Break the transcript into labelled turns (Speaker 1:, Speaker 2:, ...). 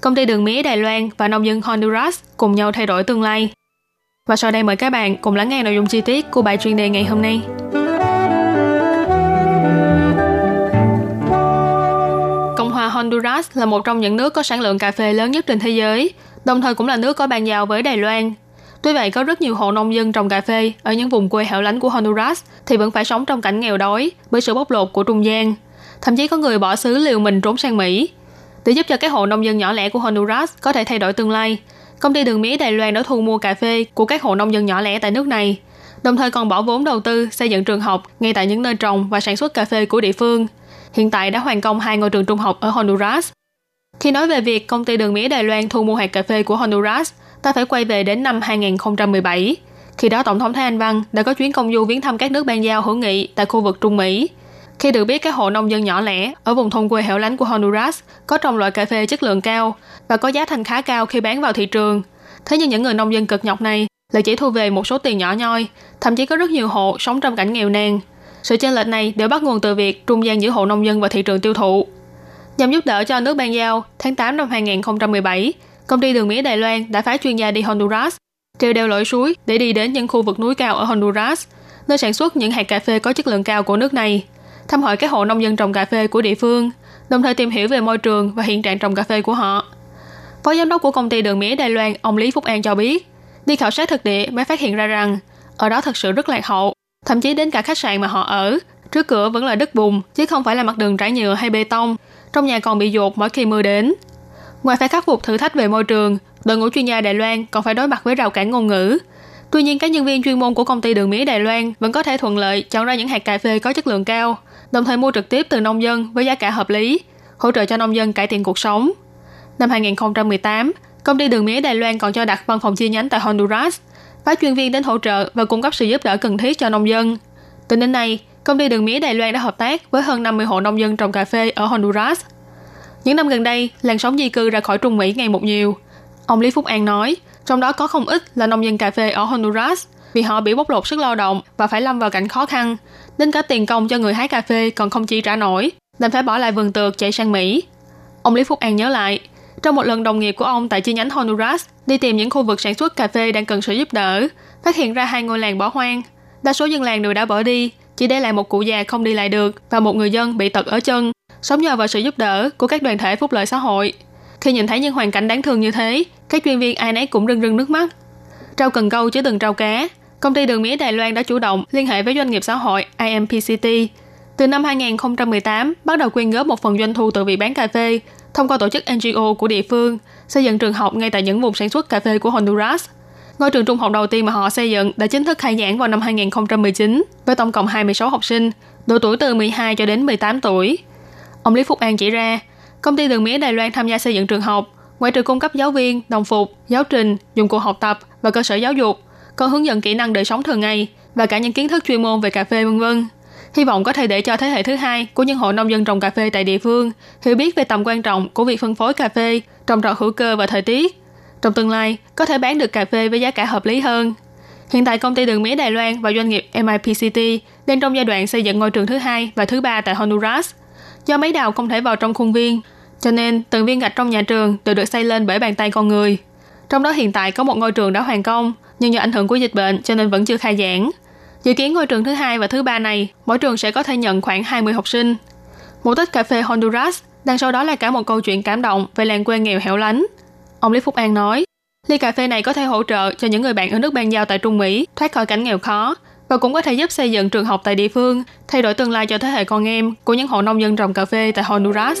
Speaker 1: công ty đường mía Đài Loan và nông dân Honduras cùng nhau thay đổi tương lai. Và sau đây mời các bạn cùng lắng nghe nội dung chi tiết của bài chuyên đề ngày hôm nay. Cộng hòa Honduras là một trong những nước có sản lượng cà phê lớn nhất trên thế giới, đồng thời cũng là nước có bàn giao với Đài Loan. Tuy vậy, có rất nhiều hộ nông dân trồng cà phê ở những vùng quê hẻo lánh của Honduras thì vẫn phải sống trong cảnh nghèo đói bởi sự bóc lột của trung gian. Thậm chí có người bỏ xứ liều mình trốn sang Mỹ. Để giúp cho các hộ nông dân nhỏ lẻ của Honduras có thể thay đổi tương lai, công ty đường mía Đài Loan đã thu mua cà phê của các hộ nông dân nhỏ lẻ tại nước này, đồng thời còn bỏ vốn đầu tư xây dựng trường học ngay tại những nơi trồng và sản xuất cà phê của địa phương. Hiện tại đã hoàn công hai ngôi trường trung học ở Honduras. Khi nói về việc công ty đường mía Đài Loan thu mua hạt cà phê của Honduras, ta phải quay về đến năm 2017. Khi đó Tổng thống Thái Anh Văn đã có chuyến công du viếng thăm các nước ban giao hữu nghị tại khu vực Trung Mỹ. Khi được biết các hộ nông dân nhỏ lẻ ở vùng thôn quê hẻo lánh của Honduras có trồng loại cà phê chất lượng cao và có giá thành khá cao khi bán vào thị trường. Thế nhưng những người nông dân cực nhọc này lại chỉ thu về một số tiền nhỏ nhoi, thậm chí có rất nhiều hộ sống trong cảnh nghèo nàn. Sự chênh lệch này đều bắt nguồn từ việc trung gian giữa hộ nông dân và thị trường tiêu thụ. Nhằm giúp đỡ cho nước ban giao, tháng 8 năm 2017, công ty đường mía Đài Loan đã phái chuyên gia đi Honduras, treo đeo lội suối để đi đến những khu vực núi cao ở Honduras, nơi sản xuất những hạt cà phê có chất lượng cao của nước này thăm hỏi các hộ nông dân trồng cà phê của địa phương, đồng thời tìm hiểu về môi trường và hiện trạng trồng cà phê của họ. Phó giám đốc của công ty đường mía Đài Loan, ông Lý Phúc An cho biết, đi khảo sát thực địa mới phát hiện ra rằng ở đó thật sự rất lạc hậu, thậm chí đến cả khách sạn mà họ ở, trước cửa vẫn là đất bùn chứ không phải là mặt đường trải nhựa hay bê tông, trong nhà còn bị dột mỗi khi mưa đến. Ngoài phải khắc phục thử thách về môi trường, đội ngũ chuyên gia Đài Loan còn phải đối mặt với rào cản ngôn ngữ, Tuy nhiên, các nhân viên chuyên môn của công ty đường mía Đài Loan vẫn có thể thuận lợi chọn ra những hạt cà phê có chất lượng cao, đồng thời mua trực tiếp từ nông dân với giá cả hợp lý, hỗ trợ cho nông dân cải thiện cuộc sống. Năm 2018, công ty đường mía Đài Loan còn cho đặt văn phòng chi nhánh tại Honduras, phái chuyên viên đến hỗ trợ và cung cấp sự giúp đỡ cần thiết cho nông dân. Tính đến nay, công ty đường mía Đài Loan đã hợp tác với hơn 50 hộ nông dân trồng cà phê ở Honduras. Những năm gần đây, làn sóng di cư ra khỏi Trung Mỹ ngày một nhiều. Ông Lý Phúc An nói, trong đó có không ít là nông dân cà phê ở Honduras vì họ bị bóc lột sức lao động và phải lâm vào cảnh khó khăn, nên cả tiền công cho người hái cà phê còn không chi trả nổi, nên phải bỏ lại vườn tược chạy sang Mỹ. Ông Lý Phúc An nhớ lại, trong một lần đồng nghiệp của ông tại chi nhánh Honduras đi tìm những khu vực sản xuất cà phê đang cần sự giúp đỡ, phát hiện ra hai ngôi làng bỏ hoang. Đa số dân làng đều đã bỏ đi, chỉ để lại một cụ già không đi lại được và một người dân bị tật ở chân, sống nhờ vào sự giúp đỡ của các đoàn thể phúc lợi xã hội. Khi nhìn thấy những hoàn cảnh đáng thương như thế, các chuyên viên ai nấy cũng rưng rưng nước mắt. Trao cần câu chứ đừng trao cá. Công ty đường mía Đài Loan đã chủ động liên hệ với doanh nghiệp xã hội IMPCT. Từ năm 2018, bắt đầu quyên góp một phần doanh thu từ việc bán cà phê thông qua tổ chức NGO của địa phương, xây dựng trường học ngay tại những vùng sản xuất cà phê của Honduras. Ngôi trường trung học đầu tiên mà họ xây dựng đã chính thức khai giảng vào năm 2019 với tổng cộng 26 học sinh, độ tuổi từ 12 cho đến 18 tuổi. Ông Lý Phúc An chỉ ra, công ty đường mía Đài Loan tham gia xây dựng trường học, ngoại trừ cung cấp giáo viên, đồng phục, giáo trình, dụng cụ học tập và cơ sở giáo dục, còn hướng dẫn kỹ năng đời sống thường ngày và cả những kiến thức chuyên môn về cà phê vân vân. Hy vọng có thể để cho thế hệ thứ hai của những hộ nông dân trồng cà phê tại địa phương hiểu biết về tầm quan trọng của việc phân phối cà phê, trồng trọt hữu cơ và thời tiết. Trong tương lai, có thể bán được cà phê với giá cả hợp lý hơn. Hiện tại công ty đường mía Đài Loan và doanh nghiệp MIPCT đang trong giai đoạn xây dựng ngôi trường thứ hai và thứ ba tại Honduras. Do máy đào không thể vào trong khuôn viên, cho nên từng viên gạch trong nhà trường đều được xây lên bởi bàn tay con người. Trong đó hiện tại có một ngôi trường đã hoàn công, nhưng do ảnh hưởng của dịch bệnh cho nên vẫn chưa khai giảng. Dự kiến ngôi trường thứ hai và thứ ba này, mỗi trường sẽ có thể nhận khoảng 20 học sinh. Một tích cà phê Honduras, đằng sau đó là cả một câu chuyện cảm động về làng quê nghèo hẻo lánh. Ông Lý Phúc An nói, ly cà phê này có thể hỗ trợ cho những người bạn ở nước ban giao tại Trung Mỹ thoát khỏi cảnh nghèo khó và cũng có thể giúp xây dựng trường học tại địa phương, thay đổi tương lai cho thế hệ con em của những hộ nông dân trồng cà phê tại Honduras.